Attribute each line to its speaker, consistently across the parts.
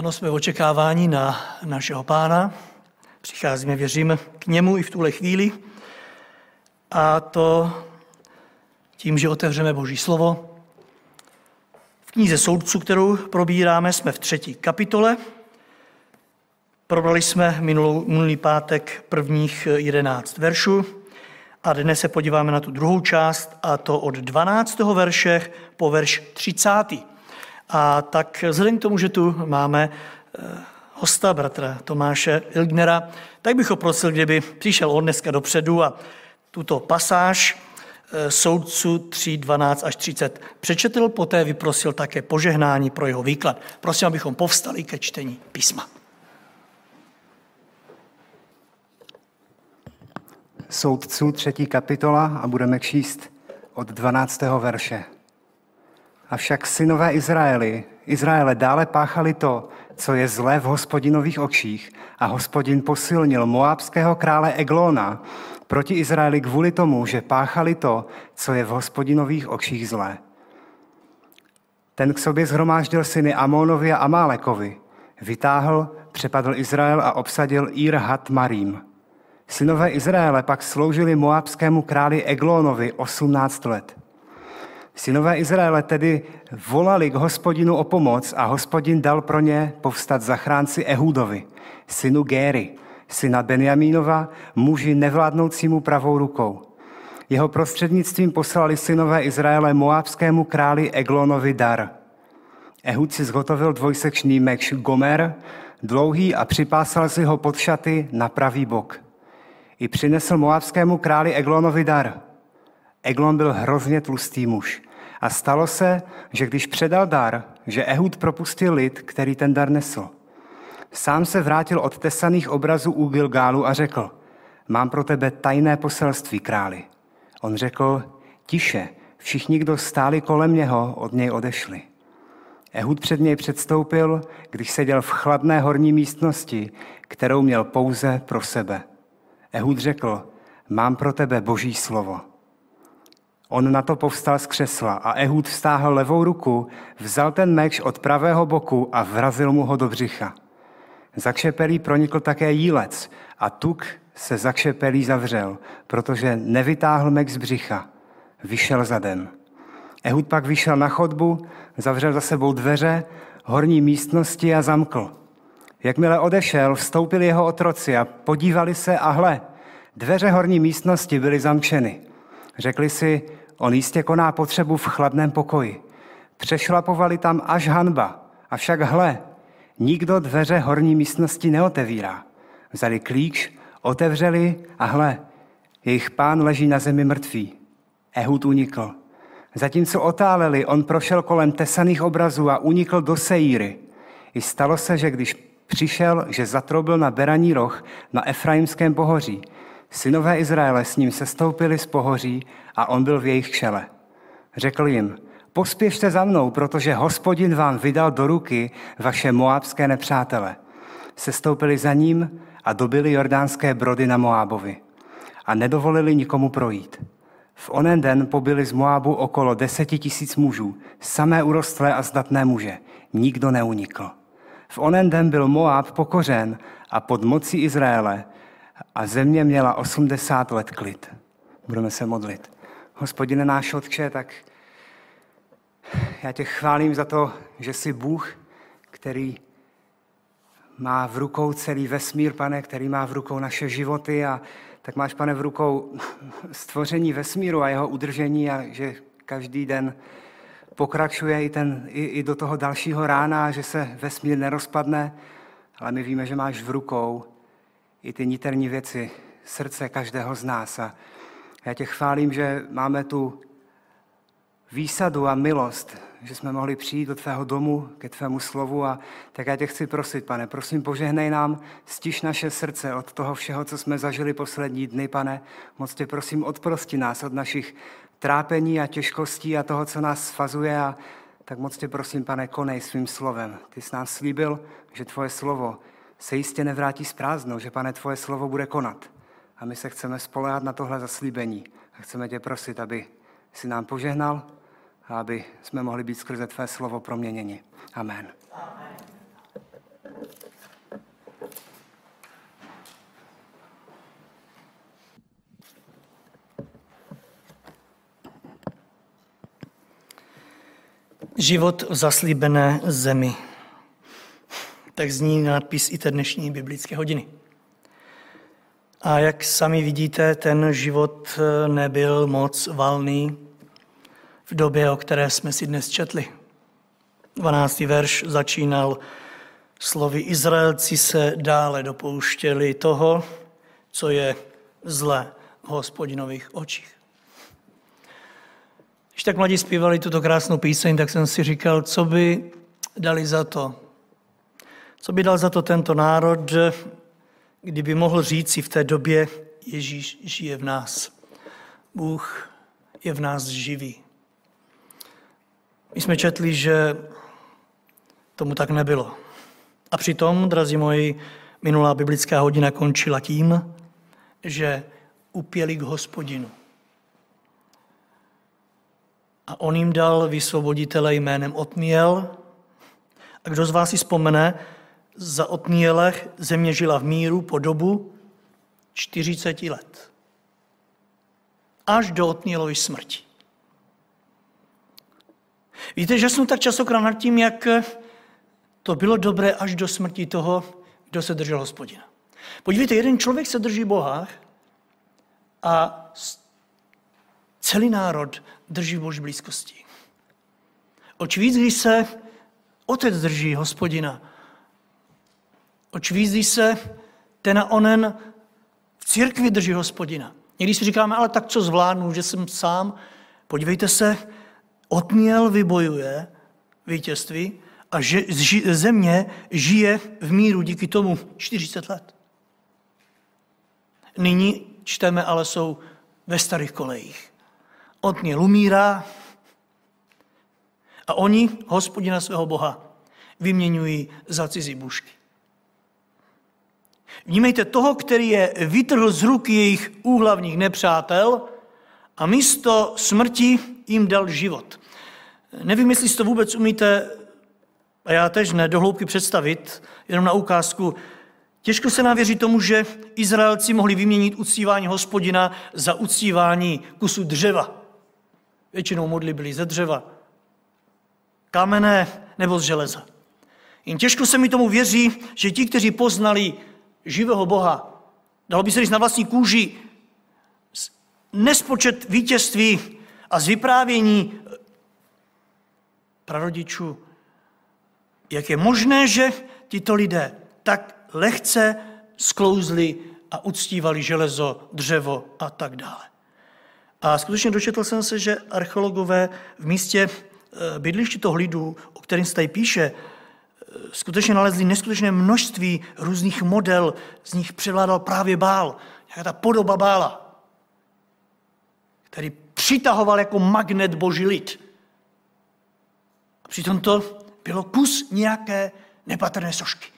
Speaker 1: Ano, jsme v očekávání na našeho pána. Přicházíme, věřím, k němu i v tuhle chvíli. A to tím, že otevřeme Boží slovo. V knize soudců, kterou probíráme, jsme v třetí kapitole. Probrali jsme minulou, minulý pátek prvních jedenáct veršů a dnes se podíváme na tu druhou část, a to od 12. verše po verš 30. A tak vzhledem k tomu, že tu máme eh, hosta, bratra Tomáše Ilgnera, tak bych ho prosil, kdyby přišel on dneska dopředu a tuto pasáž eh, soudců 3, 12 až 30 přečetl, poté vyprosil také požehnání pro jeho výklad. Prosím, abychom povstali ke čtení písma.
Speaker 2: Soudců třetí kapitola a budeme číst od 12. verše. Avšak synové Izraeli, Izraele dále páchali to, co je zlé v hospodinových očích a hospodin posilnil moábského krále Eglona proti Izraeli kvůli tomu, že páchali to, co je v hospodinových očích zlé. Ten k sobě zhromáždil syny Amonovi a Amálekovi, vytáhl, přepadl Izrael a obsadil Ir Hat Marim. Synové Izraele pak sloužili moabskému králi Eglonovi 18 let. Synové Izraele tedy volali k hospodinu o pomoc a hospodin dal pro ně povstat zachránci Ehudovi, synu Géry, syna Benjamínova, muži nevládnoucímu pravou rukou. Jeho prostřednictvím poslali synové Izraele moábskému králi Eglonovi dar. Ehud si zhotovil dvojsečný meč Gomer, dlouhý a připásal si ho pod šaty na pravý bok. I přinesl moábskému králi Eglonovi dar. Eglon byl hrozně tlustý muž. A stalo se, že když předal dar, že Ehud propustil lid, který ten dar nesl. Sám se vrátil od tesaných obrazů u Gilgálu a řekl, mám pro tebe tajné poselství, králi. On řekl, tiše, všichni, kdo stáli kolem něho, od něj odešli. Ehud před něj předstoupil, když seděl v chladné horní místnosti, kterou měl pouze pro sebe. Ehud řekl, mám pro tebe boží slovo. On na to povstal z křesla a Ehud vstáhl levou ruku, vzal ten meč od pravého boku a vrazil mu ho do břicha. Za kšepelí pronikl také jílec a tuk se za kšepelí zavřel, protože nevytáhl meč z břicha. Vyšel zadem. Ehud pak vyšel na chodbu, zavřel za sebou dveře, horní místnosti a zamkl. Jakmile odešel, vstoupili jeho otroci a podívali se a hle, dveře horní místnosti byly zamčeny. Řekli si, On jistě koná potřebu v chladném pokoji. Přešlapovali tam až hanba. Avšak hle, nikdo dveře horní místnosti neotevírá. Vzali klíč, otevřeli a hle, jejich pán leží na zemi mrtvý. Ehud unikl. Zatímco otáleli, on prošel kolem tesaných obrazů a unikl do Seíry. I stalo se, že když přišel, že zatrobil na Beraní roh na Efraimském pohoří, Synové Izraele s ním sestoupili z pohoří a on byl v jejich čele. Řekl jim, pospěšte za mnou, protože hospodin vám vydal do ruky vaše moábské nepřátele. Sestoupili za ním a dobili jordánské brody na Moábovi a nedovolili nikomu projít. V onen den pobili z Moábu okolo deseti tisíc mužů, samé urostlé a zdatné muže. Nikdo neunikl. V onen den byl Moáb pokořen a pod mocí Izraele a země měla 80 let klid. Budeme se modlit. Hospodine náš Otče, tak já tě chválím za to, že jsi Bůh, který má v rukou celý vesmír, pane, který má v rukou naše životy a tak máš, pane, v rukou stvoření vesmíru a jeho udržení a že každý den pokračuje i, ten, i, i do toho dalšího rána, že se vesmír nerozpadne, ale my víme, že máš v rukou i ty niterní věci srdce každého z nás. A já tě chválím, že máme tu výsadu a milost, že jsme mohli přijít do tvého domu, ke tvému slovu a tak já tě chci prosit, pane, prosím, požehnej nám, stiš naše srdce od toho všeho, co jsme zažili poslední dny, pane. Moc tě prosím, odprosti nás od našich trápení a těžkostí a toho, co nás svazuje a tak moc tě prosím, pane, konej svým slovem. Ty jsi nám slíbil, že tvoje slovo se jistě nevrátí s prázdnou, že pane, tvoje slovo bude konat. A my se chceme spolehat na tohle zaslíbení a chceme tě prosit, aby si nám požehnal a aby jsme mohli být skrze tvé slovo proměněni. Amen.
Speaker 1: Život v zaslíbené zemi. Tak zní nadpis i té dnešní biblické hodiny. A jak sami vidíte, ten život nebyl moc valný v době, o které jsme si dnes četli. 12. verš začínal slovy Izraelci se dále dopouštěli toho, co je zlé v hospodinových očích. Když tak mladí zpívali tuto krásnou píseň, tak jsem si říkal, co by dali za to. Co by dal za to tento národ, kdyby mohl říci v té době, Ježíš žije v nás. Bůh je v nás živý. My jsme četli, že tomu tak nebylo. A přitom, drazí moji, minulá biblická hodina končila tím, že upěli k hospodinu. A on jim dal vysvoboditele jménem Otniel. A kdo z vás si vzpomene, za Otnielech země žila v míru po dobu 40 let. Až do Otnielovy smrti. Víte, že jsem tak časokrát nad tím, jak to bylo dobré až do smrti toho, kdo se držel hospodina. Podívejte, jeden člověk se drží Boha a celý národ drží v boží blízkosti. Oč víc, když se otec drží hospodina, oč když se ten a onen v církvi drží hospodina. Někdy si říkáme, ale tak co zvládnu, že jsem sám. Podívejte se, Otniel vybojuje vítězství a že země žije v míru díky tomu 40 let. Nyní čteme, ale jsou ve starých kolejích. Otniel umírá a oni hospodina svého Boha vyměňují za cizí bušky. Vnímejte toho, který je vytrhl z ruky jejich úhlavních nepřátel a místo smrti jim dal život. Nevím, jestli si to vůbec umíte, a já tež ne, dohloubky představit, jenom na ukázku. Těžko se nám věří tomu, že Izraelci mohli vyměnit uctívání hospodina za uctívání kusu dřeva. Většinou modly byly ze dřeva, kamenné nebo z železa. Jen těžko se mi tomu věří, že ti, kteří poznali živého Boha, dalo by se říct na vlastní kůži, nespočet vítězství a z vyprávění prarodičů, jak je možné, že tito lidé tak lehce sklouzli a uctívali železo, dřevo a tak dále. A skutečně dočetl jsem se, že archeologové v místě eh, bydliště toho lidu, o kterém se tady píše, eh, skutečně nalezli neskutečné množství různých model, z nich převládal právě bál, nějaká ta podoba bála, který přitahoval jako magnet boží lid. A přitom to bylo kus nějaké nepatrné sošky.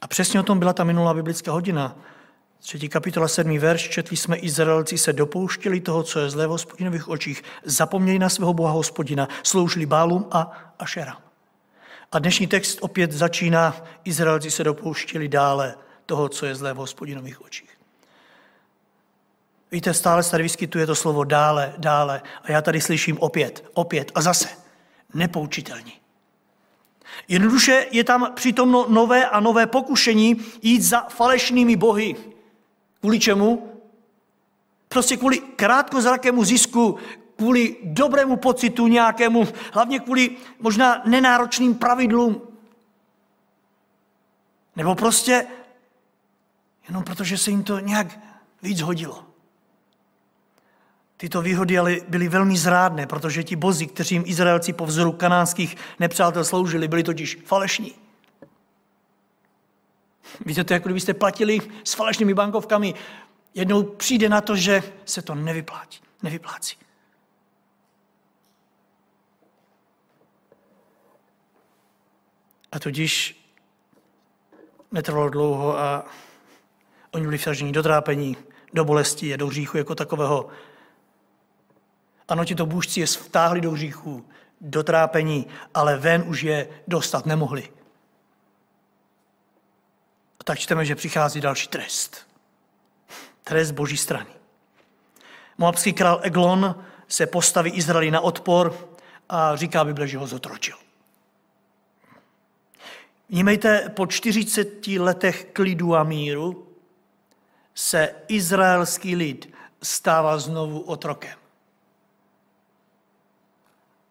Speaker 1: A přesně o tom byla ta minulá biblická hodina. Třetí kapitola, sedmý verš, četli jsme, Izraelci se dopouštěli toho, co je zlé v hospodinových očích, zapomněli na svého boha hospodina, sloužili bálům a ašerám. A dnešní text opět začíná, Izraelci se dopouštěli dále toho, co je zlé v hospodinových očích. Víte, stále se tady vyskytuje to slovo dále, dále. A já tady slyším opět, opět a zase. Nepoučitelní. Jednoduše je tam přitom nové a nové pokušení jít za falešnými bohy. Kvůli čemu? Prostě kvůli krátkozrakému zisku, kvůli dobrému pocitu nějakému, hlavně kvůli možná nenáročným pravidlům. Nebo prostě jenom protože se jim to nějak víc hodilo. Tyto výhody ale byly velmi zrádné, protože ti bozi, kteří jim Izraelci po vzoru kanánských nepřátel sloužili, byli totiž falešní. Víte, to jako kdybyste platili s falešnými bankovkami. Jednou přijde na to, že se to nevyplácí. nevyplácí. A tudíž netrvalo dlouho a oni byli vsažení do trápení, do bolesti a do hříchu jako takového ano, ti to bůžci je vtáhli do hříchů, do trápení, ale ven už je dostat nemohli. Tak čteme, že přichází další trest. Trest boží strany. Moabský král Eglon se postaví Izraeli na odpor a říká Bible, že ho zotročil. Vnímejte, po 40 letech klidu a míru se izraelský lid stává znovu otrokem.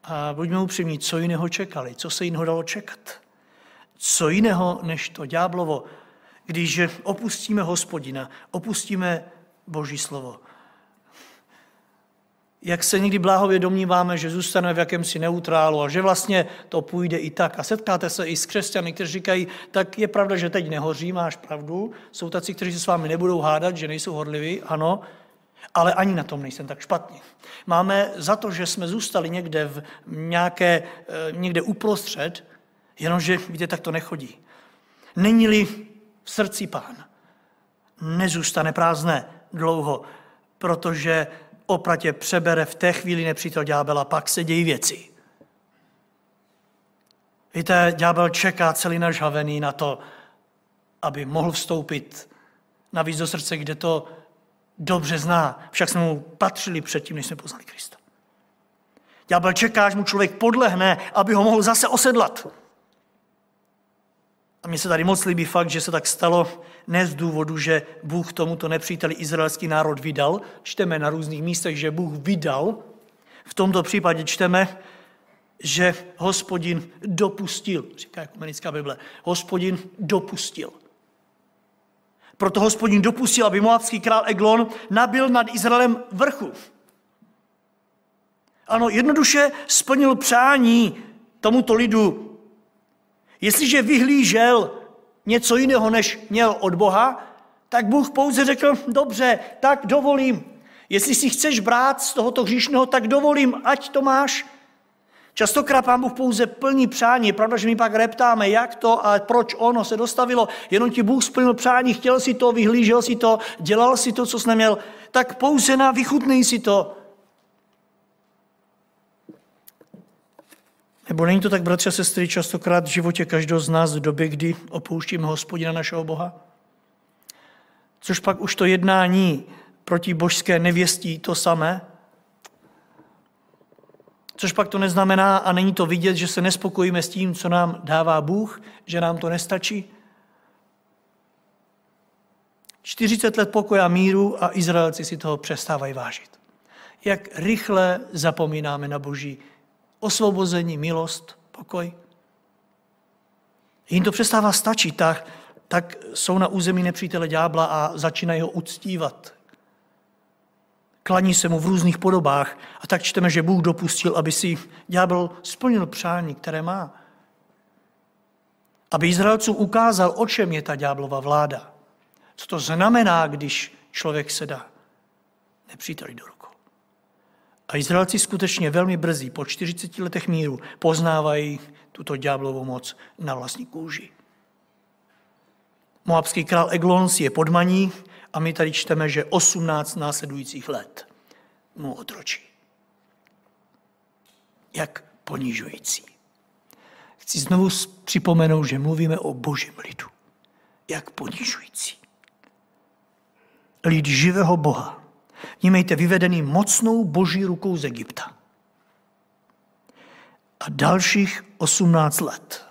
Speaker 1: A buďme upřímní, co jiného čekali, co se jiného dalo čekat. Co jiného než to ďáblovo, když opustíme hospodina, opustíme Boží slovo. Jak se někdy bláhově domníváme, že zůstaneme v jakémsi neutrálu a že vlastně to půjde i tak. A setkáte se i s křesťany, kteří říkají, tak je pravda, že teď nehoří, máš pravdu. Jsou taci, kteří se s vámi nebudou hádat, že nejsou horliví, ano, ale ani na tom nejsem tak špatně. Máme za to, že jsme zůstali někde, v nějaké, eh, někde uprostřed, jenomže, víte, tak to nechodí. Není-li v srdci pán, nezůstane prázdné dlouho, protože opratě přebere v té chvíli nepřítel ďábela, pak se dějí věci. Víte, ďábel čeká celý nažhavený na to, aby mohl vstoupit navíc do srdce, kde to dobře zná. Však jsme mu patřili předtím, než jsme poznali Krista. Ďábel čeká, až mu člověk podlehne, aby ho mohl zase osedlat. A mně se tady moc líbí fakt, že se tak stalo ne z důvodu, že Bůh tomuto nepříteli izraelský národ vydal. Čteme na různých místech, že Bůh vydal. V tomto případě čteme, že hospodin dopustil, říká ekumenická Bible, hospodin dopustil. Proto hospodin dopustil, aby moabský král Eglon nabil nad Izraelem vrchu. Ano, jednoduše splnil přání tomuto lidu. Jestliže vyhlížel něco jiného, než měl od Boha, tak Bůh pouze řekl, dobře, tak dovolím. Jestli si chceš brát z tohoto hříšného, tak dovolím, ať to máš. Častokrát pán Bůh pouze plní přání. Pravda, že my pak reptáme, jak to a proč ono se dostavilo. Jenom ti Bůh splnil přání, chtěl si to, vyhlížel si to, dělal si to, co jsi neměl. Tak pouze na vychutnej si to. Nebo není to tak, bratři a sestry, častokrát v životě každého z nás v době, kdy opouštíme hospodina našeho Boha? Což pak už to jednání proti božské nevěstí to samé? Což pak to neznamená a není to vidět, že se nespokojíme s tím, co nám dává Bůh, že nám to nestačí? 40 let pokoje a míru a Izraelci si toho přestávají vážit. Jak rychle zapomínáme na Boží osvobození, milost, pokoj. Jim to přestává stačit, tak, tak jsou na území nepřítele ďábla a začínají ho uctívat. Klaní se mu v různých podobách a tak čteme, že Bůh dopustil, aby si ďábel splnil přání, které má. Aby Izraelcům ukázal, o čem je ta ďáblova vláda. Co to znamená, když člověk se dá nepříteli do. A Izraelci skutečně velmi brzy, po 40 letech míru, poznávají tuto ďáblovou moc na vlastní kůži. Moabský král Eglon si je podmaní a my tady čteme, že 18 následujících let mu otročí. Jak ponižující. Chci znovu připomenout, že mluvíme o božím lidu. Jak ponižující. Lid živého Boha, Vnímejte, vyvedený mocnou boží rukou z Egypta. A dalších 18 let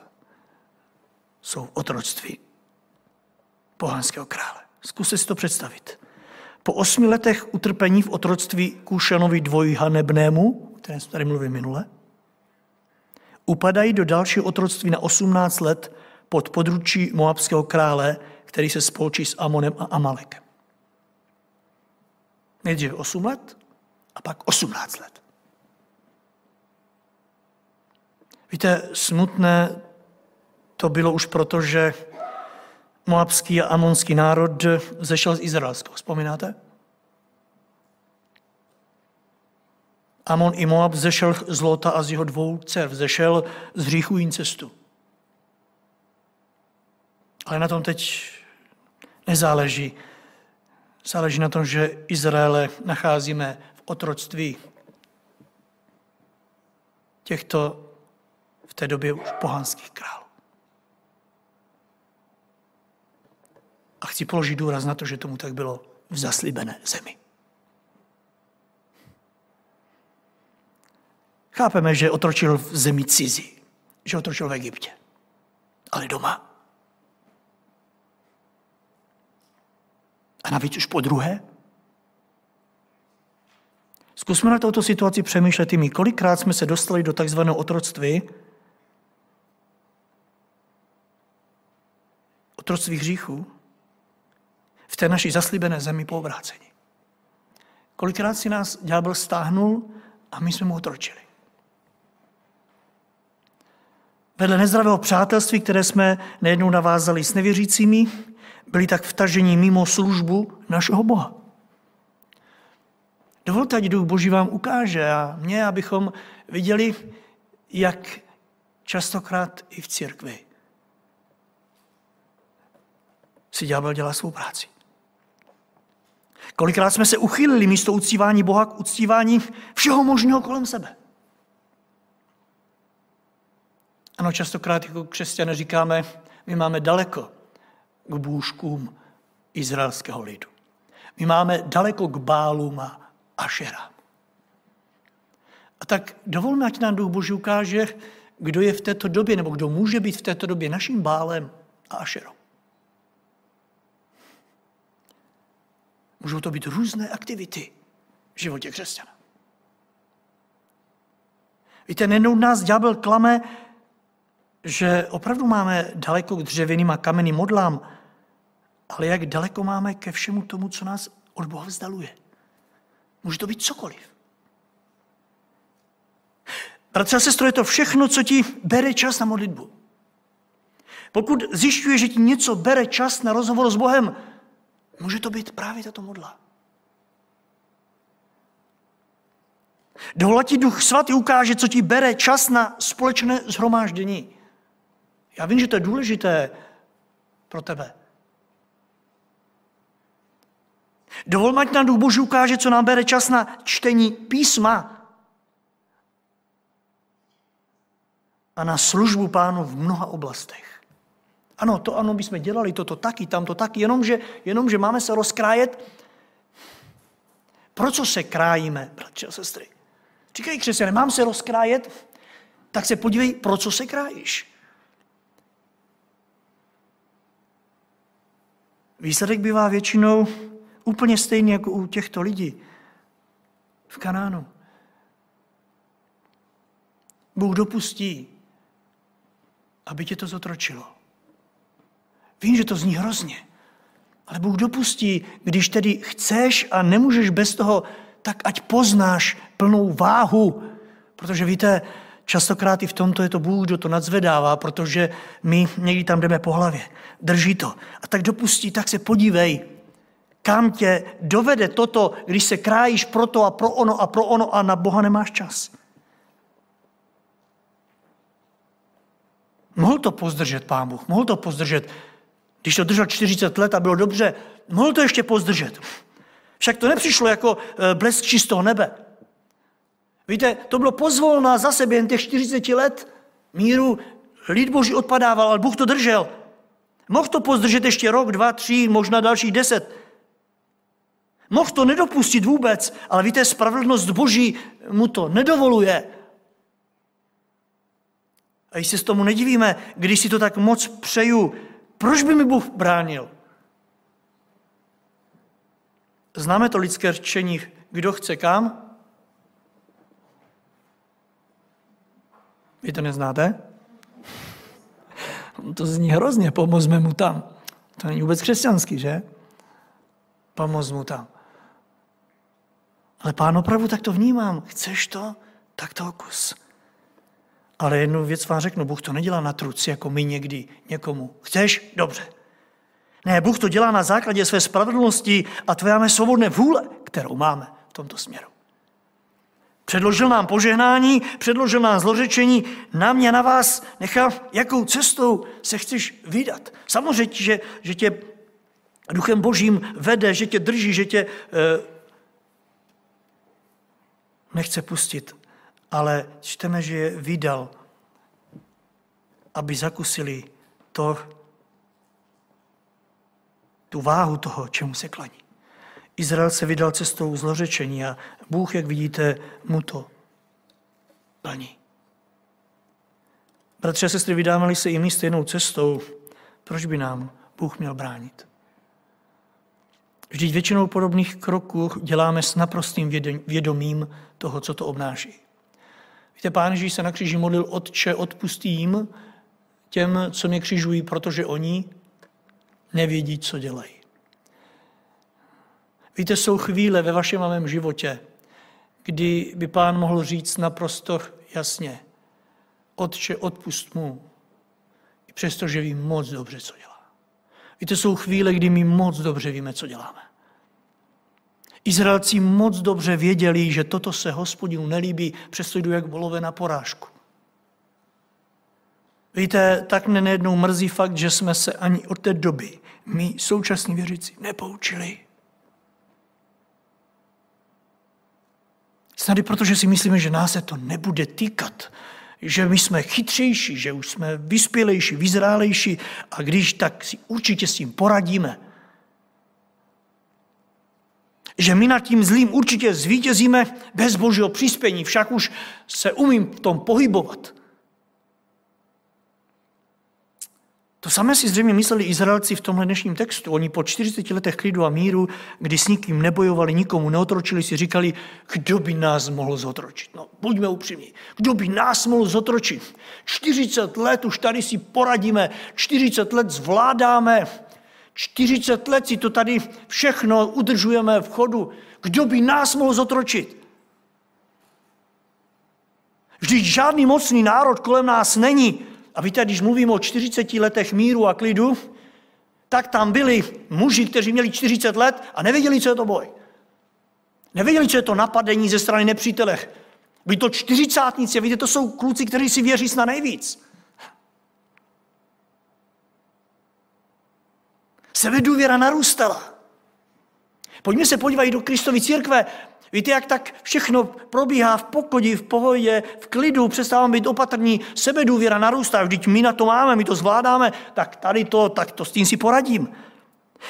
Speaker 1: jsou v otroctví pohanského krále. Zkuste si to představit. Po osmi letech utrpení v otroctví Kušanovi dvojhanebnému, o kterém jsme tady mluvili minule, upadají do dalšího otroctví na 18 let pod područí moabského krále, který se spolčí s Amonem a Amalekem. Nejdříve 8 let a pak 18 let. Víte, smutné to bylo už proto, že moabský a amonský národ zešel z Izraelského. Vzpomínáte? Amon i Moab zešel z Lota a z jeho dvou dcer. Zešel z hříchu incestu. Ale na tom teď nezáleží. Záleží na tom, že Izraele nacházíme v otroctví těchto v té době už pohanských králů. A chci položit důraz na to, že tomu tak bylo v zaslíbené zemi. Chápeme, že otročil v zemi cizí, že otročil v Egyptě, ale doma A navíc už po druhé. Zkusme na touto situaci přemýšlet i my, kolikrát jsme se dostali do takzvaného otroctví, otroctví hříchu, v té naší zaslíbené zemi po obrácení. Kolikrát si nás ďábel stáhnul a my jsme mu otročili. Vedle nezdravého přátelství, které jsme nejednou navázali s nevěřícími, byli tak vtaženi mimo službu našeho Boha. Dovolte, ať Duch Boží vám ukáže a mě, abychom viděli, jak častokrát i v církvi si ďábel dělá svou práci. Kolikrát jsme se uchylili místo uctívání Boha k uctívání všeho možného kolem sebe. Ano, častokrát jako křesťané říkáme, my máme daleko k bůžkům izraelského lidu. My máme daleko k bálům a ašerám. A tak dovolme, ať nám Duch Boží ukáže, kdo je v této době, nebo kdo může být v této době naším bálem a ašerou. Můžou to být různé aktivity v životě křesťana. Víte, nejednou nás ďábel klame, že opravdu máme daleko k dřevěným a kamenným modlám, ale jak daleko máme ke všemu tomu, co nás od Boha vzdaluje. Může to být cokoliv. Bratře a sestro, je to všechno, co ti bere čas na modlitbu. Pokud zjišťuje, že ti něco bere čas na rozhovor s Bohem, může to být právě tato modla. Dovolat ti Duch Svatý ukáže, co ti bere čas na společné zhromáždění. Já vím, že to je důležité pro tebe. Dovol, ať nám Duch Boží ukáže, co nám bere čas na čtení písma a na službu pánu v mnoha oblastech. Ano, to ano, bychom dělali, toto taky, tamto taky, jenomže, jenomže máme se rozkrájet. Pro co se krájíme, bratři a sestry? Říkají křesťané, mám se rozkrájet, tak se podívej, pro co se krájíš. Výsledek bývá většinou úplně stejný jako u těchto lidí v Kanánu. Bůh dopustí, aby tě to zotročilo. Vím, že to zní hrozně, ale Bůh dopustí, když tedy chceš a nemůžeš bez toho, tak ať poznáš plnou váhu. Protože víte, častokrát i v tomto je to Bůh, kdo to nadzvedává, protože my někdy tam jdeme po hlavě. Drží to. A tak dopustí, tak se podívej, kam tě dovede toto, když se krájíš pro to a pro ono a pro ono a na Boha nemáš čas. Mohl to pozdržet pán Bůh, mohl to pozdržet. Když to držel 40 let a bylo dobře, mohl to ještě pozdržet. Však to nepřišlo jako eh, blesk čistého nebe. Víte, to bylo pozvolná zase během těch 40 let míru lid boží odpadával, ale Bůh to držel. Mohl to pozdržet ještě rok, dva, tři, možná dalších deset. Mohl to nedopustit vůbec, ale víte, spravedlnost Boží mu to nedovoluje. A když se s tomu nedivíme, když si to tak moc přeju, proč by mi Bůh bránil? Známe to lidské řečení, kdo chce kam? Vy to neznáte? To zní hrozně, pomozme mu tam. To není vůbec křesťanský, že? Pomoz mu tam. Ale pán opravdu tak to vnímám. Chceš to? Tak to kus. Ale jednu věc vám řeknu, Bůh to nedělá na truci, jako my někdy někomu. Chceš? Dobře. Ne, Bůh to dělá na základě své spravedlnosti a tvé máme svobodné vůle, kterou máme v tomto směru. Předložil nám požehnání, předložil nám zlořečení, na mě, na vás nechal, jakou cestou se chceš vydat. Samozřejmě, že, že tě duchem božím vede, že tě drží, že tě e, nechce pustit, ale čteme, že je vydal, aby zakusili to, tu váhu toho, čemu se klaní. Izrael se vydal cestou zlořečení a Bůh, jak vidíte, mu to plní. Bratře a sestry, vydávaly se i my stejnou cestou, proč by nám Bůh měl bránit? Vždyť většinou podobných kroků děláme s naprostým vědomím toho, co to obnáší. Víte, pán Ježíš se na kříži modlil, Otče, odpustím těm, co mě křižují, protože oni nevědí, co dělají. Víte, jsou chvíle ve vašem mém životě, kdy by pán mohl říct naprosto jasně, Otče, odpust mu, i přesto, že ví moc dobře, co dělá. Víte, jsou chvíle, kdy my moc dobře víme, co děláme. Izraelci moc dobře věděli, že toto se hospodinu nelíbí, přesto jdu jak volové na porážku. Víte, tak mne nejednou mrzí fakt, že jsme se ani od té doby, my současní věřící, nepoučili. Snady protože si myslíme, že nás se to nebude týkat, že my jsme chytřejší, že už jsme vyspělejší, vyzrálejší a když tak si určitě s tím poradíme. Že my nad tím zlým určitě zvítězíme bez božího přispění, však už se umím v tom pohybovat. To samé si zřejmě mysleli Izraelci v tomhle dnešním textu. Oni po 40 letech klidu a míru, kdy s nikým nebojovali, nikomu neotročili, si říkali, kdo by nás mohl zotročit. No, buďme upřímní. Kdo by nás mohl zotročit? 40 let už tady si poradíme, 40 let zvládáme, 40 let si to tady všechno udržujeme v chodu. Kdo by nás mohl zotročit? Vždyť žádný mocný národ kolem nás není. A víte, když mluvím o 40 letech míru a klidu, tak tam byli muži, kteří měli 40 let a nevěděli, co je to boj. Nevěděli, co je to napadení ze strany nepřítele. Byli to čtyřicátníci, víte, to jsou kluci, kteří si věří na nejvíc. Sebedůvěra narůstala. Pojďme se podívat do Kristovy církve. Víte, jak tak všechno probíhá v pokodí, v pohodě, v klidu, přestáváme být opatrní, sebedůvěra narůstá, vždyť my na to máme, my to zvládáme, tak tady to, tak to s tím si poradím.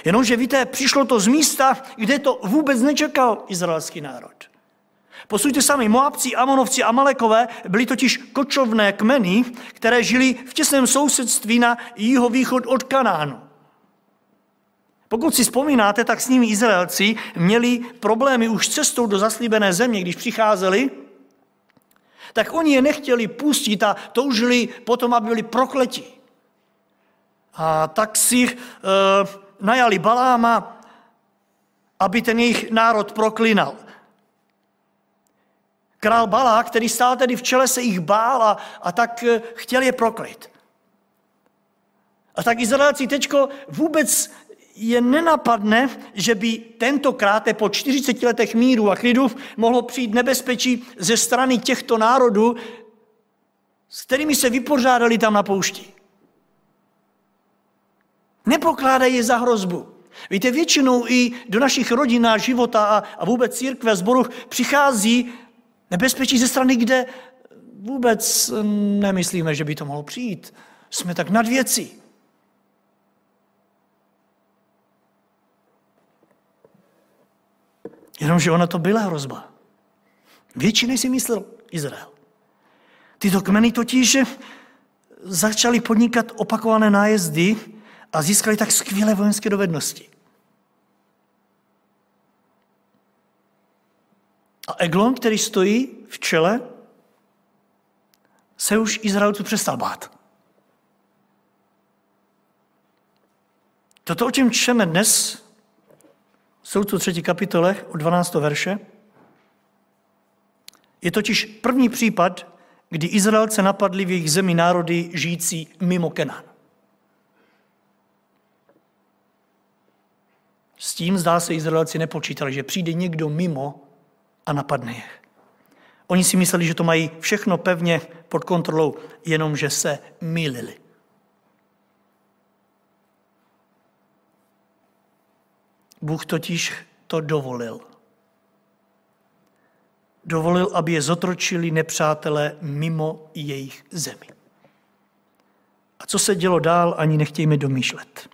Speaker 1: Jenomže víte, přišlo to z místa, kde to vůbec nečekal izraelský národ. Posuďte sami, Moabci, Amonovci, Amalekové byli totiž kočovné kmeny, které žili v těsném sousedství na jihovýchod od Kanánu. Pokud si vzpomínáte, tak s nimi Izraelci měli problémy už cestou do zaslíbené země, když přicházeli, tak oni je nechtěli pustit a toužili potom, aby byli prokleti. A tak si uh, najali Baláma, aby ten jejich národ proklinal. Král Balá, který stál tedy v čele, se jich bál a, a tak uh, chtěl je proklit. A tak Izraelci teďko vůbec je nenapadne, že by tentokrát po 40 letech míru a klidu mohlo přijít nebezpečí ze strany těchto národů, s kterými se vypořádali tam na poušti. Nepokládají je za hrozbu. Víte, většinou i do našich rodin a života a, a vůbec církve, zboru přichází nebezpečí ze strany, kde vůbec nemyslíme, že by to mohlo přijít. Jsme tak nad věcí. Jenomže ona to byla hrozba. Větší, než si myslel Izrael. Tyto kmeny totiž začaly podnikat opakované nájezdy a získali tak skvělé vojenské dovednosti. A Eglon, který stojí v čele, se už Izraelců přestal bát. Toto, o čem čteme dnes, Soudcu 3. kapitole od 12. verše. Je totiž první případ, kdy Izraelce napadli v jejich zemi národy žijící mimo Kenán. S tím zdá se Izraelci nepočítali, že přijde někdo mimo a napadne je. Oni si mysleli, že to mají všechno pevně pod kontrolou, jenomže se mýlili. Bůh totiž to dovolil. Dovolil, aby je zotročili nepřátelé mimo jejich zemi. A co se dělo dál, ani nechtějme domýšlet.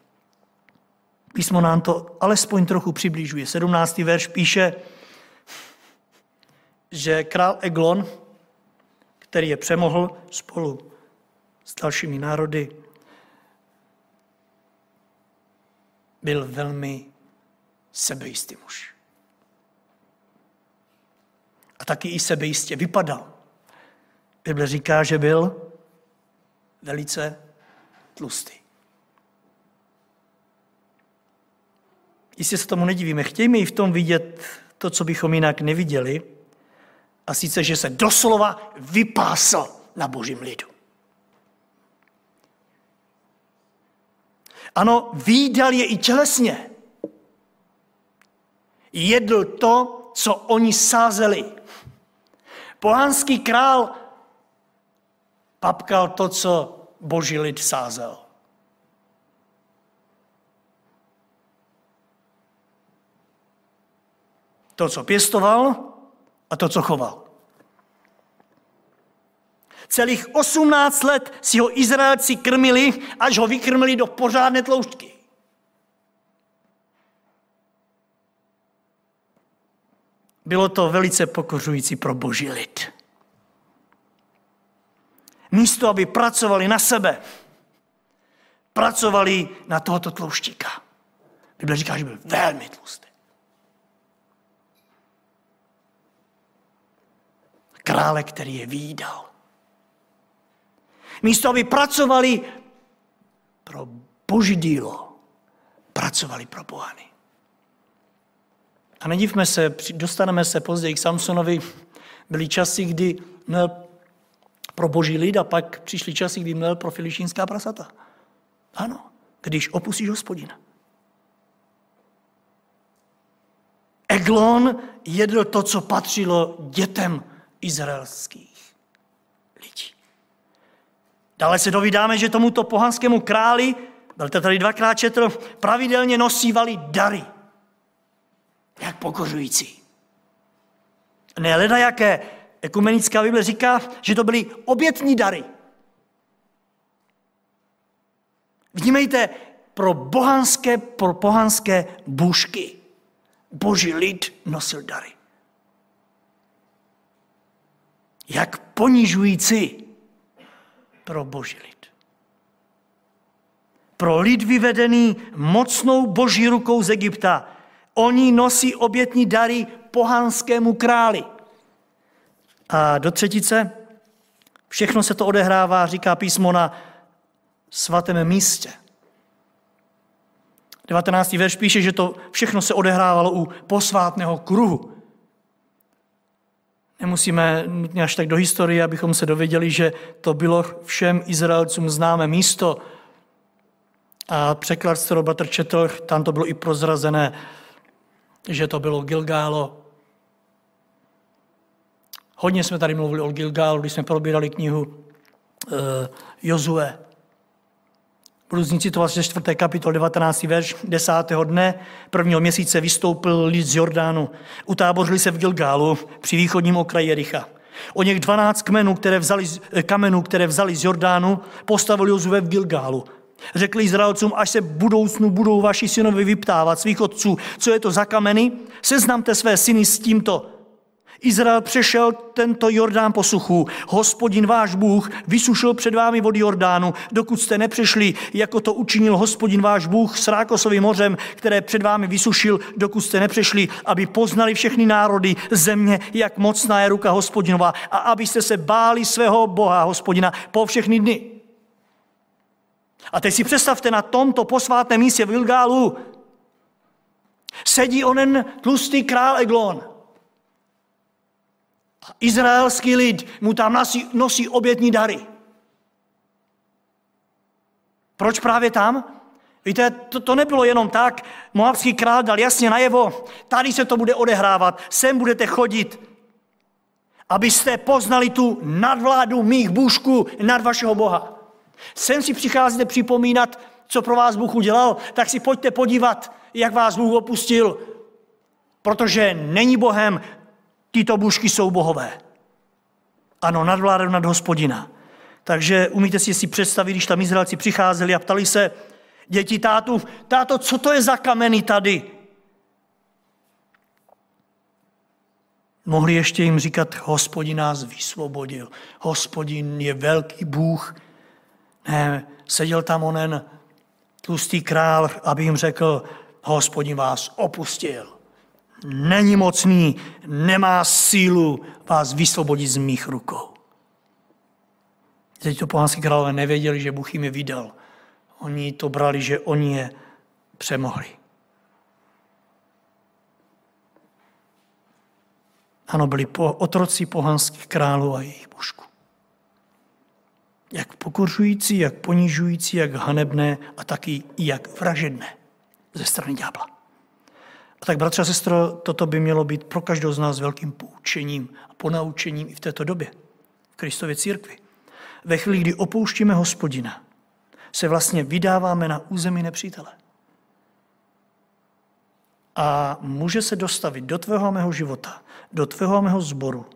Speaker 1: Písmo nám to alespoň trochu přiblížuje. 17. verš píše, že král Eglon, který je přemohl spolu s dalšími národy, byl velmi sebejistý muž. A taky i sebejistě vypadal. Bible říká, že byl velice tlustý. Jistě se tomu nedivíme. Chtějme i v tom vidět to, co bychom jinak neviděli, a sice, že se doslova vypásl na božím lidu. Ano, výdal je i tělesně. Jedl to, co oni sázeli. Pohánský král papkal to, co boží lid sázel. To, co pěstoval a to, co choval. Celých 18 let si ho Izraelci krmili, až ho vykrmili do pořádné tloušťky. Bylo to velice pokořující pro boží lid. Místo, aby pracovali na sebe, pracovali na tohoto tlouštíka. Bible říká, že byl velmi tlustý. Krále, který je výdal. Místo, aby pracovali pro boží dílo, pracovali pro pohany. A nedivme se, dostaneme se později k Samsonovi. Byly časy, kdy měl pro boží lid a pak přišly časy, kdy měl pro filišínská prasata. Ano, když opustíš hospodina. Eglon jedl to, co patřilo dětem izraelských lidí. Dále se dovídáme, že tomuto pohanskému králi, byl to tady dvakrát četl, pravidelně nosívali dary. Jak pokořující. Ne leda jaké. Ekumenická Bible říká, že to byly obětní dary. Vnímejte, pro bohanské, pro pohanské bůžky boží lid nosil dary. Jak ponižující pro boží lid. Pro lid vyvedený mocnou boží rukou z Egypta. Oni nosí obětní dary pohanskému králi. A do třetice, všechno se to odehrává, říká písmo, na svatém místě. 19. verš píše, že to všechno se odehrávalo u posvátného kruhu. Nemusíme nutně až tak do historie, abychom se dověděli, že to bylo všem Izraelcům známé místo. A překlad, kterou Batr četl, tam to bylo i prozrazené, že to bylo Gilgálo. Hodně jsme tady mluvili o Gilgálu, když jsme probírali knihu uh, Jozue. Budu z ní citovat ze 4. kapitol 19. verš 10. dne prvního měsíce vystoupil lid z Jordánu. Utábořili se v Gilgálu při východním okraji Jericha. O něch 12 kmenů, které vzali, kamenů, které vzali z Jordánu, postavili Jozue v Gilgálu. Řekli Izraelcům, až se budoucnu budou vaši synovi vyptávat svých otců, co je to za kameny, seznamte své syny s tímto Izrael přešel tento Jordán po suchu. Hospodin váš Bůh vysušil před vámi vody Jordánu, dokud jste nepřešli, jako to učinil hospodin váš Bůh s Rákosovým mořem, které před vámi vysušil, dokud jste nepřešli, aby poznali všechny národy země, jak mocná je ruka hospodinová a abyste se báli svého Boha, hospodina, po všechny dny. A teď si představte na tomto posvátném místě v Ilgálu sedí onen tlustý král Eglon – Izraelský lid mu tam nosí, nosí obětní dary. Proč právě tam? Víte, to, to nebylo jenom tak. Moabský král dal jasně najevo, tady se to bude odehrávat, sem budete chodit, abyste poznali tu nadvládu mých bůžků nad vašeho Boha. Sem si přicházíte připomínat, co pro vás Bůh udělal, tak si pojďte podívat, jak vás Bůh opustil, protože není Bohem, Tyto bušky jsou bohové. Ano, nadvládou nad hospodina. Takže umíte si si představit, když tam Izraelci přicházeli a ptali se děti tátu, táto, co to je za kameny tady? Mohli ještě jim říkat, hospodin nás vysvobodil, hospodin je velký Bůh. Ne, seděl tam onen tlustý král, aby jim řekl, hospodin vás opustil. Není mocný, nemá sílu vás vysvobodit z mých rukou. Teď to pohanský králové nevěděli, že Bůh jim je vydal. Oni to brali, že oni je přemohli. Ano, byli po, otroci pohanských králů a jejich božků. Jak pokořující, jak ponižující, jak hanebné a taky jak vražedné ze strany ďábla. A tak, bratře a sestro, toto by mělo být pro každou z nás velkým poučením a ponaučením i v této době, v Kristově církvi. Ve chvíli, kdy opouštíme hospodina, se vlastně vydáváme na území nepřítele. A může se dostavit do tvého a mého života, do tvého a mého zboru,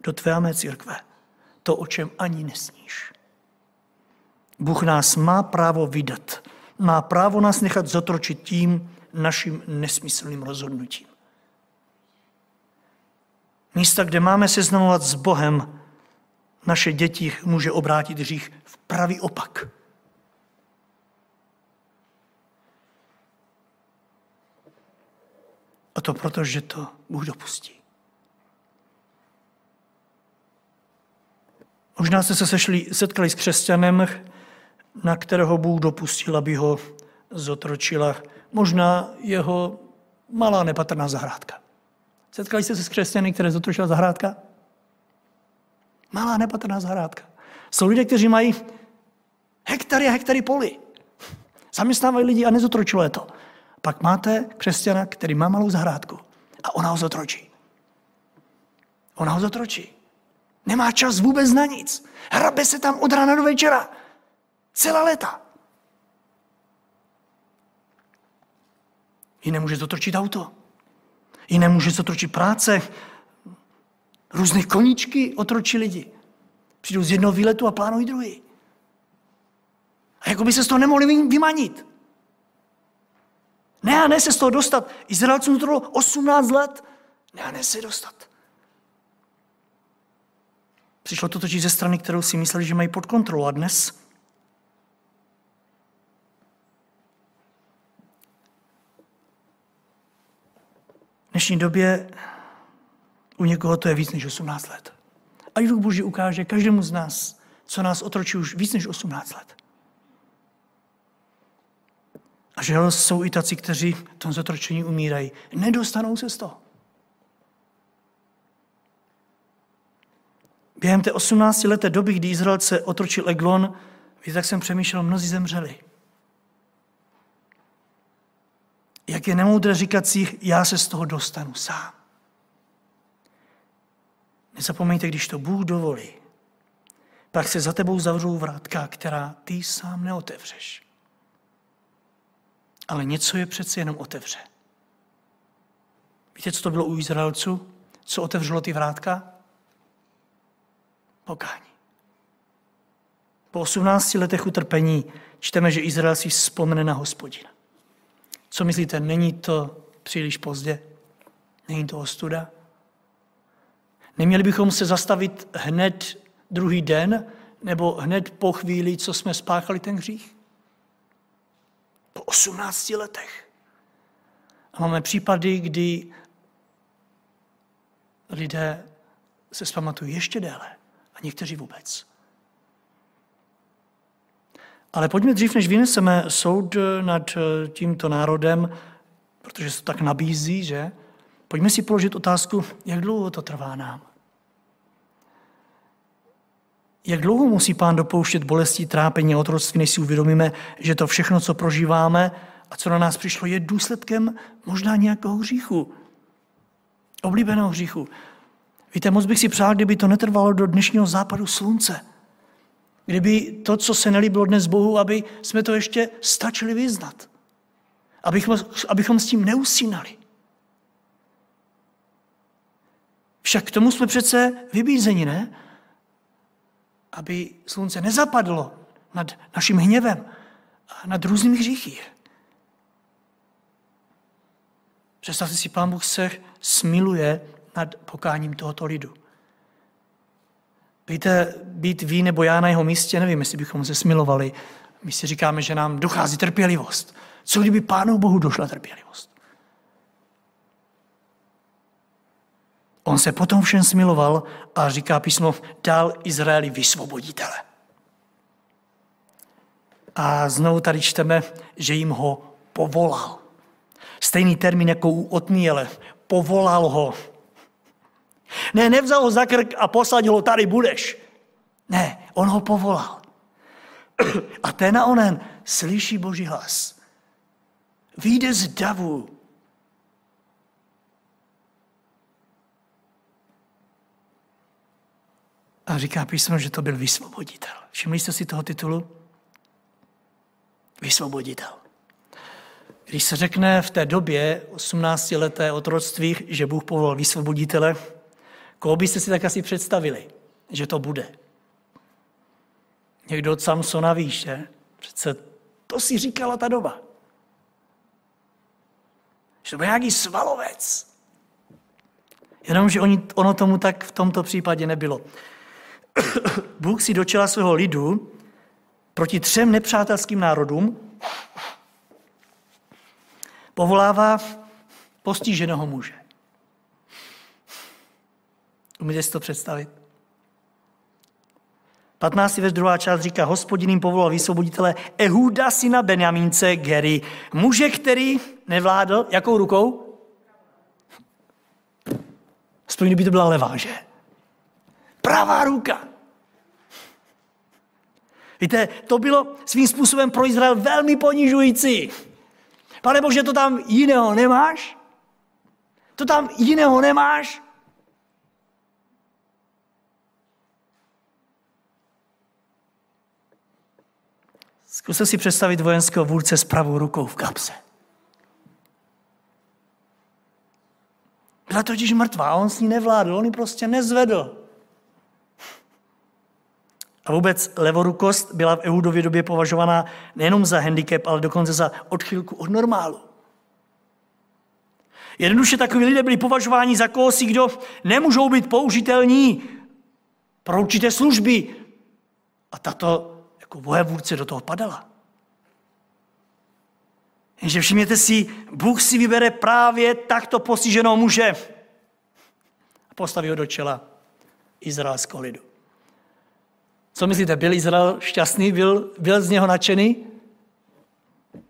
Speaker 1: do tvé a mé církve, to, o čem ani nesníš. Bůh nás má právo vydat, má právo nás nechat zotročit tím naším nesmyslným rozhodnutím. Místa, kde máme seznamovat s Bohem, naše děti může obrátit hřích v pravý opak. A to proto, že to Bůh dopustí. Možná jste se sešli, setkali s křesťanem, na kterého Bůh dopustil, aby ho zotročila možná jeho malá nepatrná zahrádka. Setkali jste se s křesťany, které zotročila zahrádka? Malá nepatrná zahrádka. Jsou lidé, kteří mají hektary a hektary poli. Zaměstnávají lidi a nezotročilo je to. Pak máte křesťana, který má malou zahrádku a ona ho zotročí. Ona ho zotročí. Nemá čas vůbec na nic. Hrabe se tam od rána do večera. Celá léta. I nemůže zotročit auto. I nemůže zotročit práce. Různé koníčky otročí lidi. Přijdou z jednoho výletu a plánují druhý. A jako by se z toho nemohli vymanit. Ne a ne se z toho dostat. Izraelcům to bylo 18 let. Ne a ne se dostat. Přišlo to totiž ze strany, kterou si mysleli, že mají pod kontrolou. A dnes dnešní době u někoho to je víc než 18 let. A Duch Boží ukáže každému z nás, co nás otročí už víc než 18 let. A že jsou i taci, kteří v tom zotročení umírají. Nedostanou se z toho. Během té 18 leté doby, kdy Izraelce otročil Eglon, víte, tak jsem přemýšlel, mnozí zemřeli. Jak je nemoudré říkat si, já se z toho dostanu sám. Nezapomeňte, když to Bůh dovolí, pak se za tebou zavřou vrátka, která ty sám neotevřeš. Ale něco je přece jenom otevře. Víte, co to bylo u Izraelců? Co otevřelo ty vrátka? Pokání. Po 18 letech utrpení čteme, že Izrael si vzpomene na hospodina. Co myslíte, není to příliš pozdě? Není to ostuda? Neměli bychom se zastavit hned druhý den nebo hned po chvíli, co jsme spáchali ten hřích? Po 18 letech. A máme případy, kdy lidé se zpamatují ještě déle a někteří vůbec. Ale pojďme dřív, než vyneseme soud nad tímto národem, protože se to tak nabízí, že? Pojďme si položit otázku, jak dlouho to trvá nám. Jak dlouho musí pán dopouštět bolesti, trápení a otroctví, než si uvědomíme, že to všechno, co prožíváme a co na nás přišlo, je důsledkem možná nějakého hříchu. Oblíbeného hříchu. Víte, moc bych si přál, kdyby to netrvalo do dnešního západu slunce. Kdyby to, co se nelíbilo dnes Bohu, aby jsme to ještě stačili vyznat. Abychom, abychom s tím neusínali. Však k tomu jsme přece vybízeni, ne? Aby slunce nezapadlo nad naším hněvem a nad různými hříchy. Představte si, pán Bůh se smiluje nad pokáním tohoto lidu. Víte, být vy nebo já na jeho místě, nevím, jestli bychom se smilovali. My si říkáme, že nám dochází trpělivost. Co kdyby Pánu Bohu došla trpělivost? On se potom všem smiloval a říká písmo, dal Izraeli vysvoboditele. A znovu tady čteme, že jim ho povolal. Stejný termín jako u Otníele. Povolal ho. Ne, nevzal ho za krk a posadil ho, tady budeš. Ne, on ho povolal. A ten a onen slyší Boží hlas. Výjde z davu. A říká písmo, že to byl vysvoboditel. Všimli jste si toho titulu? Vysvoboditel. Když se řekne v té době 18-leté otroctví, že Bůh povolal vysvoboditele, koho byste si tak asi představili, že to bude? Někdo od Samsona víš, že? Přece to si říkala ta doba. Že to byl nějaký svalovec. Jenomže ono tomu tak v tomto případě nebylo. Bůh si dočela svého lidu proti třem nepřátelským národům povolává postiženého muže. Umíte si to představit? 15. ve druhá část říká, hospodin jim povolal vysvoboditele Ehuda syna Benjamínce Gery, muže, který nevládl, jakou rukou? Aspoň kdyby to byla levá, že? Pravá ruka. Víte, to bylo svým způsobem pro Izrael velmi ponižující. Pane Bože, to tam jiného nemáš? To tam jiného nemáš? Zkuste si představit vojenského vůdce s pravou rukou v kapse. Byla totiž mrtvá, on s ní nevládl, on ji prostě nezvedl. A vůbec levorukost byla v Ehudově době považovaná nejenom za handicap, ale dokonce za odchylku od normálu. Jednoduše takoví lidé byli považováni za kohosi, kdo nemůžou být použitelní pro určité služby. A tato jako vojevůdce do toho padala. Jenže všimněte si, Bůh si vybere právě takto postiženou muže a postaví ho do čela izraelského lidu. Co myslíte, byl Izrael šťastný, byl, byl z něho nadšený?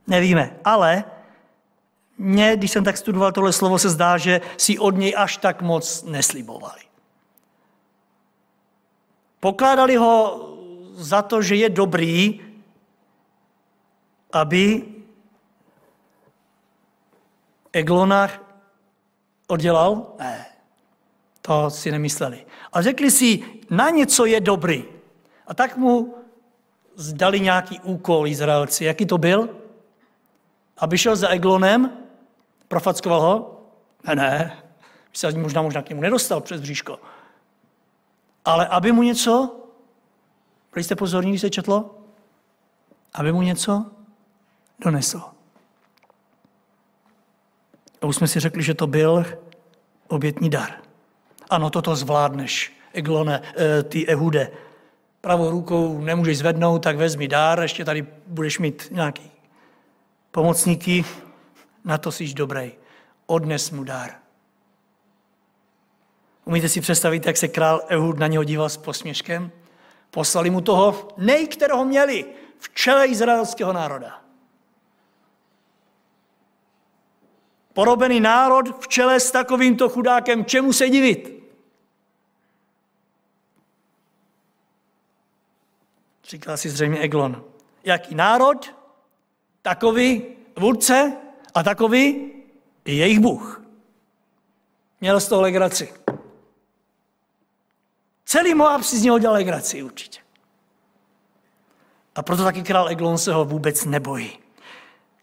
Speaker 1: Nevíme, ale mně, když jsem tak studoval tohle slovo, se zdá, že si od něj až tak moc neslibovali. Pokládali ho za to, že je dobrý, aby Eglona oddělal? Ne, to si nemysleli. A řekli si, na něco je dobrý. A tak mu zdali nějaký úkol Izraelci. Jaký to byl? Aby šel za Eglonem, profackoval ho? Ne, ne, se možná, možná k němu nedostal přes bříško. Ale aby mu něco, byli jste pozorní, když se četlo? Aby mu něco donesl. A už jsme si řekli, že to byl obětní dar. Ano, toto zvládneš, Eglone, eh, ty Ehude, pravou rukou nemůžeš zvednout, tak vezmi dár, ještě tady budeš mít nějaký pomocníky, na to jsi dobrý. Odnes mu dár. Umíte si představit, jak se král Ehud na něho díval s posměškem? Poslali mu toho nej, kterého měli v čele izraelského národa. Porobený národ v čele s takovýmto chudákem, čemu se divit? Říkal si zřejmě Eglon. Jaký národ, takový vůdce a takový i jejich Bůh. Měl z toho legraci. Celý Moab si z něho dělal legraci určitě. A proto taky král Eglon se ho vůbec nebojí.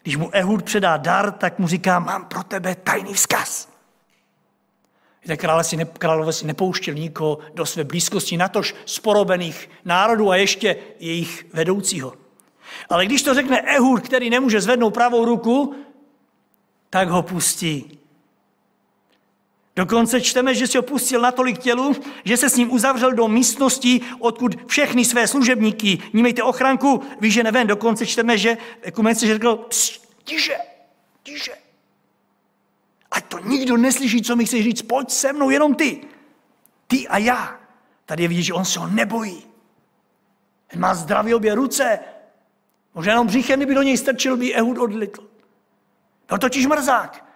Speaker 1: Když mu Ehud předá dar, tak mu říká, mám pro tebe tajný vzkaz. Víte, krále si ne, králové si nepouštěl nikoho do své blízkosti, natož sporobených národů a ještě jejich vedoucího. Ale když to řekne Ehud, který nemůže zvednout pravou ruku, tak ho pustí. Dokonce čteme, že si ho pustil natolik tělu, že se s ním uzavřel do místnosti, odkud všechny své služebníky, nímejte ochranku, že ven. Dokonce čteme, že ekumence řekl, tiže, tiže. Ať to nikdo neslyší, co mi chce říct, pojď se mnou, jenom ty. Ty a já. Tady je vidět, že on se ho nebojí. Má zdravě obě ruce. Možná jenom břichem, kdyby do něj strčil, by Ehud odlitl. Byl totiž mrzák.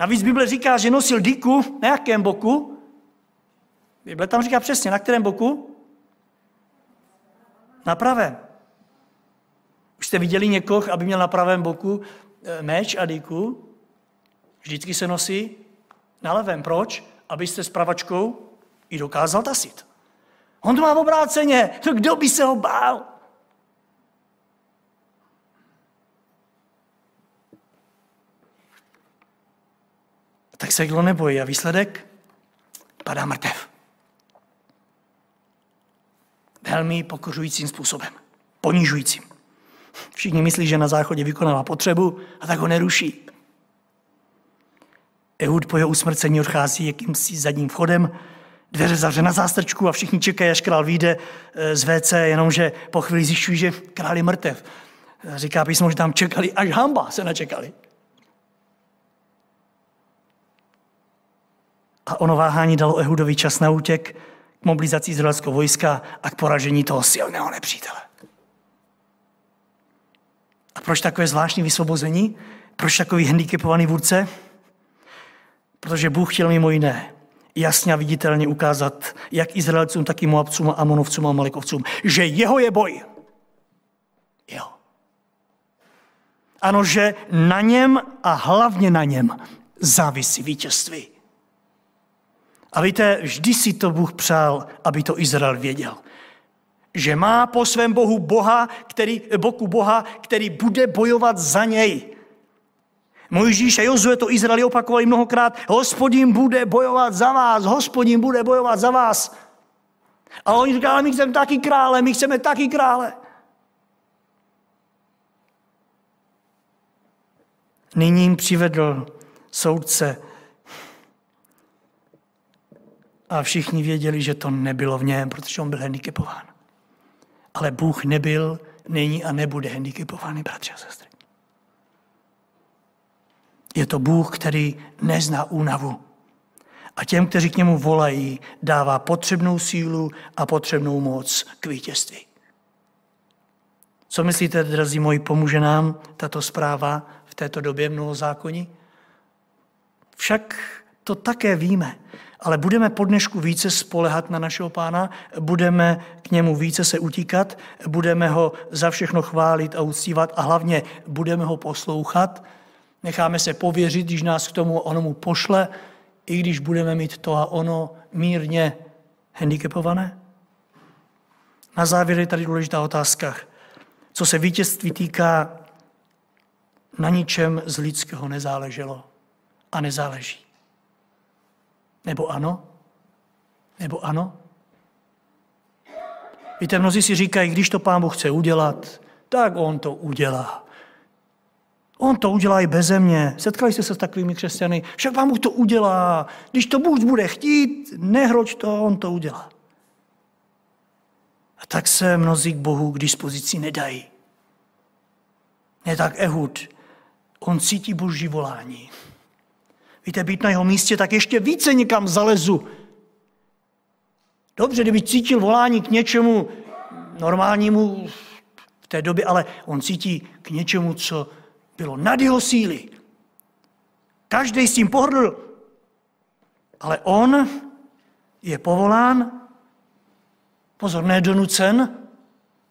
Speaker 1: Navíc Bible říká, že nosil díku na jakém boku? Bible tam říká přesně, na kterém boku? Na pravém. Už jste viděli někoho, aby měl na pravém boku eh, meč a díku? Vždycky se nosí na levém. Proč? Abyste s pravačkou i dokázal tasit. On to má v obráceně. Kdo by se ho bál? Tak se kdo nebojí a výsledek? Padá mrtev. Velmi pokořujícím způsobem. Ponižujícím. Všichni myslí, že na záchodě vykonává potřebu a tak ho neruší. Ehud po jeho usmrcení odchází jakýmsi zadním vchodem, dveře zavře na zástrčku a všichni čekají, až král vyjde eh, z WC, jenomže po chvíli zjišťují, že král je mrtev. Říká písmo, že tam čekali, až hamba se načekali. A ono váhání dalo Ehudovi čas na útěk k mobilizaci izraelského vojska a k poražení toho silného nepřítele. A proč takové zvláštní vysvobození? Proč takový handicapovaný vůdce? Protože Bůh chtěl mimo jiné jasně a viditelně ukázat jak Izraelcům, tak i Moabcům a Amonovcům a Malekovcům, že jeho je boj. Jo. Ano, že na něm a hlavně na něm závisí vítězství. A víte, vždy si to Bůh přál, aby to Izrael věděl. Že má po svém Bohu Boha, který, boku Boha, který bude bojovat za něj. Mojžíš a Jozue to Izraeli opakovali mnohokrát. Hospodin bude bojovat za vás, hospodin bude bojovat za vás. A oni říkali, ale my chceme taky krále, my chceme taky krále. Nyní jim přivedl soudce a všichni věděli, že to nebylo v něm, protože on byl handicapován. Ale Bůh nebyl, není a nebude handicapovaný, bratři a sestry. Je to Bůh, který nezná únavu. A těm, kteří k němu volají, dává potřebnou sílu a potřebnou moc k vítězství. Co myslíte, drazí moji, pomůže nám tato zpráva v této době mnoho zákoní? Však to také víme ale budeme po dnešku více spolehat na našeho pána, budeme k němu více se utíkat, budeme ho za všechno chválit a uctívat a hlavně budeme ho poslouchat. Necháme se pověřit, když nás k tomu onomu pošle, i když budeme mít to a ono mírně handicapované. Na závěr je tady důležitá otázka. Co se vítězství týká, na ničem z lidského nezáleželo a nezáleží. Nebo ano? Nebo ano? Víte, mnozí si říkají, když to pán Bůh chce udělat, tak on to udělá. On to udělá i beze mě. Setkali jste se s takovými křesťany. Však vám Bůh to udělá. Když to Bůh bude chtít, nehroč to, on to udělá. A tak se mnozí k Bohu k dispozici nedají. Ne tak Ehud. On cítí boží volání. Víte, být na jeho místě, tak ještě více někam zalezu. Dobře, kdyby cítil volání k něčemu normálnímu v té době, ale on cítí k něčemu, co bylo nad jeho síly. Každý s tím pohrdl. Ale on je povolán, pozor, nedonucen,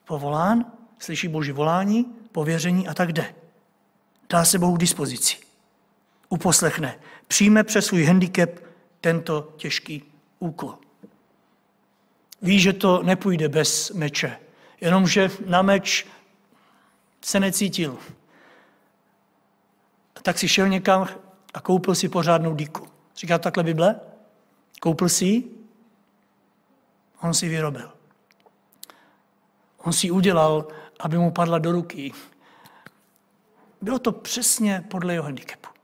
Speaker 1: povolán, slyší boží volání, pověření a tak jde. Dá se Bohu k dispozici. Uposlechne přijme přes svůj handicap tento těžký úkol. Ví, že to nepůjde bez meče, jenomže na meč se necítil. Tak si šel někam a koupil si pořádnou díku. Říká takhle Bible? Koupil si ji? On si vyrobil. On si udělal, aby mu padla do ruky. Bylo to přesně podle jeho handicapu.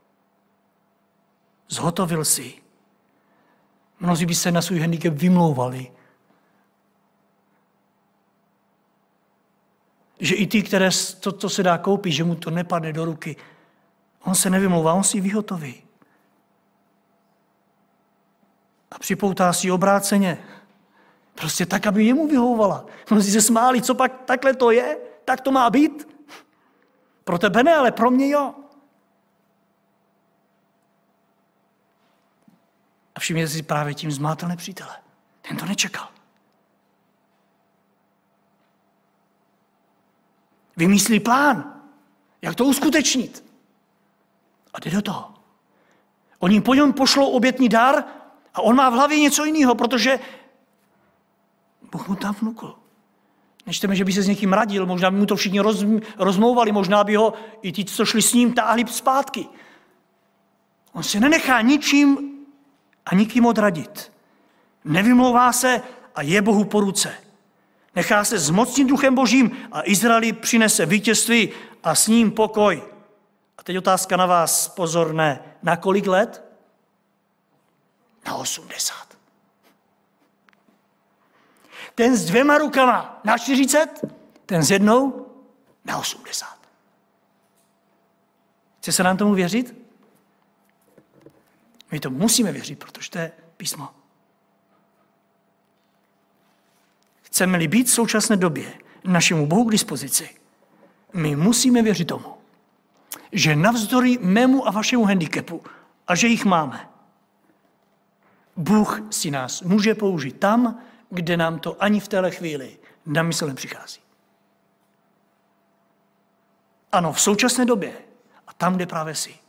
Speaker 1: Zhotovil si Mnozí by se na svůj handicap vymlouvali. Že i ty, které to, to se dá koupit, že mu to nepadne do ruky, on se nevymlouvá, on si vyhotoví. A připoutá si obráceně. Prostě tak, aby jemu vyhovovala. Mnozí se smáli, co pak takhle to je? Tak to má být? Pro tebe ne, ale pro mě jo. A všimněte si právě tím zmátel nepřítele. Ten to nečekal. Vymyslí plán, jak to uskutečnit. A jde do toho. Oni po něm pošlou obětní dar a on má v hlavě něco jiného, protože Bůh mu tam vnukl. Nečteme, že by se s někým radil, možná by mu to všichni roz, rozmlouvali, možná by ho i ti, co šli s ním, táhli zpátky. On se nenechá ničím a nikým odradit. Nevymlouvá se a je Bohu po ruce. Nechá se zmocnit duchem božím a Izraeli přinese vítězství a s ním pokoj. A teď otázka na vás, pozorné. Na kolik let? Na 80. Ten s dvěma rukama na 40, ten s jednou na 80. Chce se nám tomu věřit? My to musíme věřit, protože to je písmo. Chceme-li být v současné době našemu Bohu k dispozici, my musíme věřit tomu, že navzdory mému a vašemu handicapu, a že jich máme, Bůh si nás může použít tam, kde nám to ani v téhle chvíli na mysl nepřichází. Ano, v současné době a tam, kde právě si.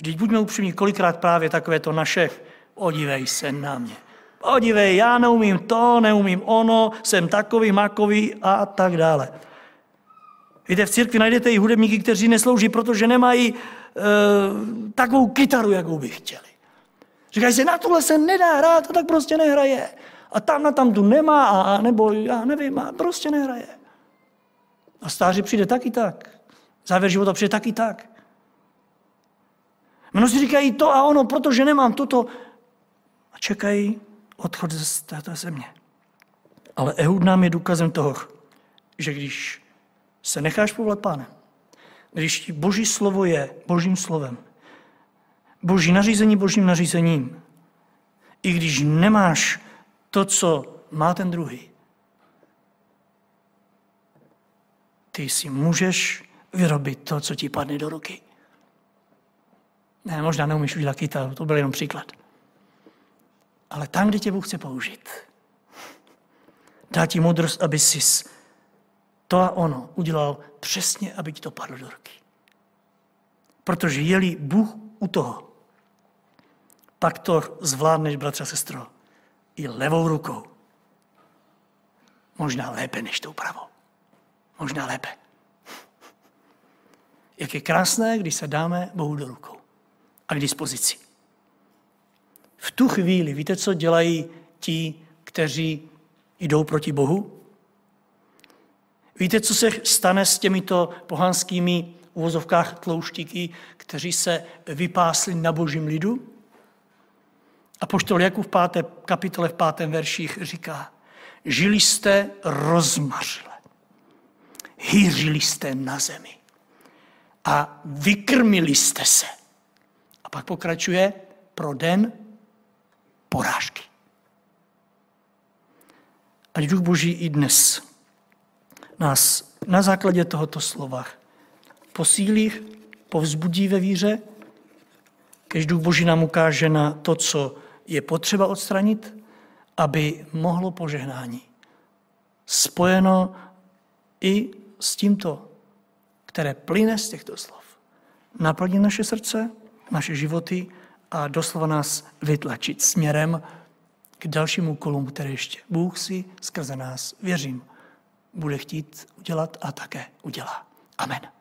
Speaker 1: Vždyť buďme upřímní, kolikrát právě takové to naše, podívej se na mě. Podívej, já neumím to, neumím ono, jsem takový, makový a tak dále. Víte, v církvi najdete i hudebníky, kteří neslouží, protože nemají e, takovou kytaru, jakou by chtěli. Říkají si, na tohle se nedá hrát, to tak prostě nehraje. A tam na tam tu nemá, a, nebo já nevím, a prostě nehraje. A stáří přijde taky tak. Závěr života přijde taky tak. Mnozí říkají to a ono, protože nemám toto. A čekají odchod z této země. Ale Ehud nám je důkazem toho, že když se necháš povolat pánem, když ti boží slovo je božím slovem, boží nařízení božím nařízením, i když nemáš to, co má ten druhý, ty si můžeš vyrobit to, co ti padne do ruky. Ne, možná neumíš udělat kytaru, to byl jenom příklad. Ale tam, kde tě Bůh chce použít, dá ti moudrost, aby si to a ono udělal přesně, aby ti to padlo do ruky. Protože je-li Bůh u toho, pak to zvládneš, bratře a sestro, i levou rukou. Možná lépe než tou pravou. Možná lépe. Jak je krásné, když se dáme Bohu do rukou a k dispozici. V tu chvíli, víte, co dělají ti, kteří jdou proti Bohu? Víte, co se stane s těmito pohanskými uvozovkách tlouštíky, kteří se vypásli na božím lidu? A poštol Jakub v páté kapitole v pátém verších říká, žili jste rozmařile, hýřili jste na zemi a vykrmili jste se. Pak pokračuje pro den porážky. Ať Duch Boží i dnes nás na základě tohoto slova posílí, povzbudí ve víře, kež Duch Boží nám ukáže na to, co je potřeba odstranit, aby mohlo požehnání spojeno i s tímto, které plyne z těchto slov, naplnit naše srdce, naše životy a doslova nás vytlačit směrem k dalším úkolům, které ještě Bůh si skrze nás, věřím, bude chtít udělat a také udělá. Amen.